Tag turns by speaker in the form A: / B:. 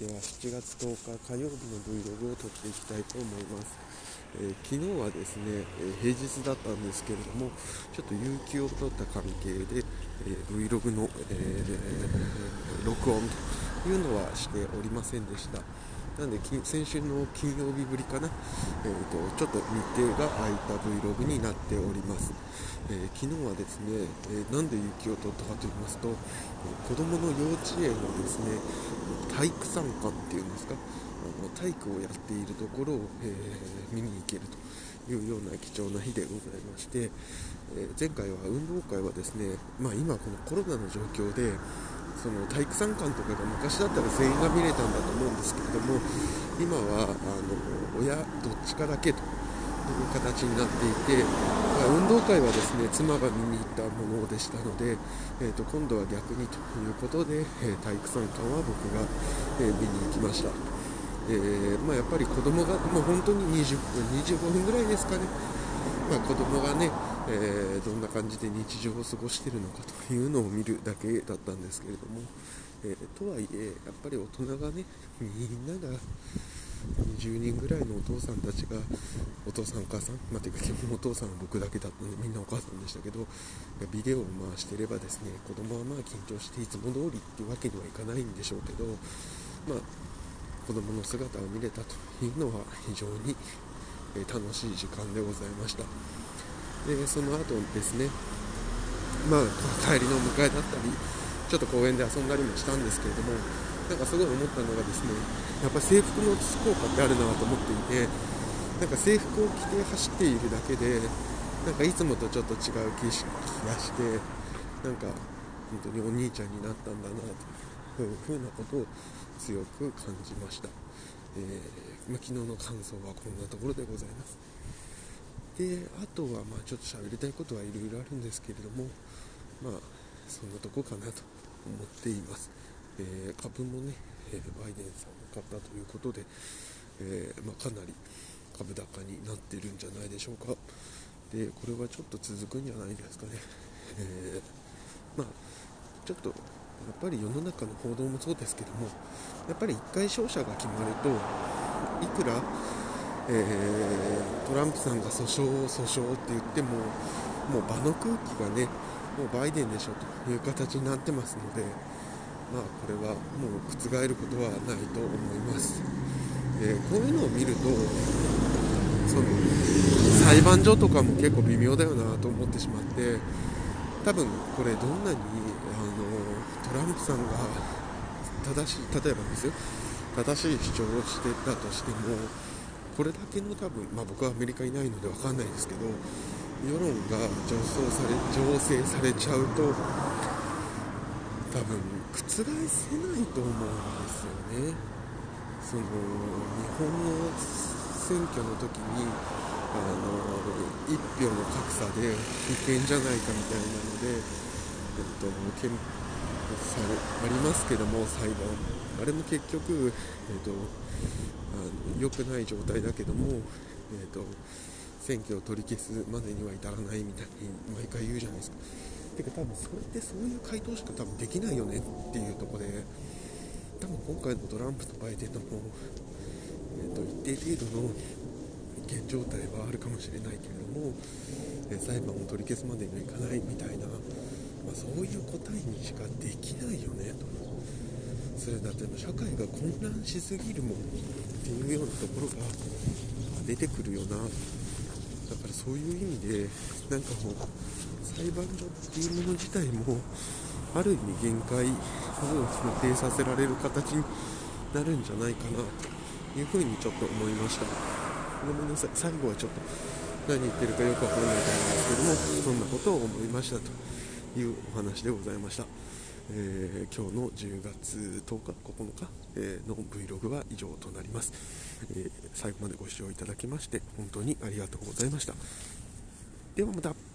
A: 7月10日火曜日の Vlog を撮っていきたいと思います、えー、昨日はですね、えー、平日だったんですけれどもちょっと有給を取った関係で、え Vlog の、え録音というのはしておりませんでした。なんで先週の金曜日ぶりかな、えーと、ちょっと日程が空いた Vlog になっております、えー、昨日はですね、えー、なんで雪を取ったかと言いますと子どもの幼稚園のですね体育参加っていうんですか？あの体育をやっているところを、えー、見に行けるというような貴重な日でございまして、え前回は運動会はですね、まあ、今このコロナの状況でその体育参観とかが昔だったら全員が見れたんだと思うんですけれども今はあの親どっちかだけという形になっていて、運動会はですね妻が見に行ったものでしたので、えーと、今度は逆にということで、え、体育参観は僕が、え、見に行きました。えー、まあ、やっぱり子供がもう本当に20分25分ぐらいですかね、まあ、子供がねえー、どんな感じで日常を過ごしているのかというのを見るだけだったんですけれども、えー、とはいえやっぱり大人がねみんなが20人ぐらいのお父さんたちがお父さんお母さん、まあ、ていうか基本お父さんは僕だけだったのでみんなお母さんでしたけどビデオを回してればですね子供はまあ緊張していつも通りっていうわけにはいかないんでしょうけどまあ子供の姿を見れたというのは非常にえ楽しい時間でございました。でその後ですねまあ帰りの迎えだったりちょっと公園で遊んだりもしたんですけれどもなんかすごい思ったのがですねやっぱ制服の効果ってあるなと思っていてなんか制服を着て走っているだけでなんかいつもとちょっと違う気がしてなんか本当にお兄ちゃんになったんだなというふうなことを強く感じました、えー、ま、昨日の感想はこんなところでございます。であとはまあちょっと喋りたいことはいろいろあるんですけれどもまあそんなとこかなと思っています、えー、株もね、えバイデンさんが買ったということで、え、まあ、かなり株高になってるんじゃないでしょうか。でこれはちょっと続くんじゃないですかね、え、まあちょっとやっぱり世の中の報道もそうですけどもやっぱり1回勝者が決まるといくらえー、トランプさんが訴訟を、訴訟って言っても、もう場の空気がね、もうバイデンでしょという形になってますので、まあ、これはもう覆ることはないと思います。でこういうのを見るとその裁判所とかも結構微妙だよなと思ってしまって多分これどんなにあのトランプさんが正しい例えばですよ。正しい主張をしてたとしてもこれだけの多分、まあ、僕はアメリカいないので分かんないですけど世論が上昇され醸成されちゃうと多分覆せないと思うんですよね。その日本の選挙の時にあの1票の格差で違憲じゃないかみたいなので、えっと、憲さありますけども裁判あれも結局、えっとあの良くない状態だけども、えーと、選挙を取り消すまでには至らないみたいに毎回言うじゃないですか。てか多分それってそういう回答しか多分できないよねっていうとこで多分今回のトランプとバイデンのも、えーと、一定程度の現状態はあるかもしれないけれども、え、裁判を取り消すまでにはいかないみたいな、まあ、そういう答えにしかできないよねと。それだって社会が混乱しすぎるもんっていうようなところが出てくるよなだからそういう意味でなんかもう裁判所っていうもの自体もある意味限界を予定させられる形になるんじゃないかなというふうにちょっと思いましたごめんなさい最後はちょっと何言ってるかよくわからないと思うんですけどもそんなことを思いましたというお話でございました。えー、今日の10月10日、9日、えー、の Vlog は以上となります、えー、最後までご視聴いただきまして本当にありがとうございました。ではまた。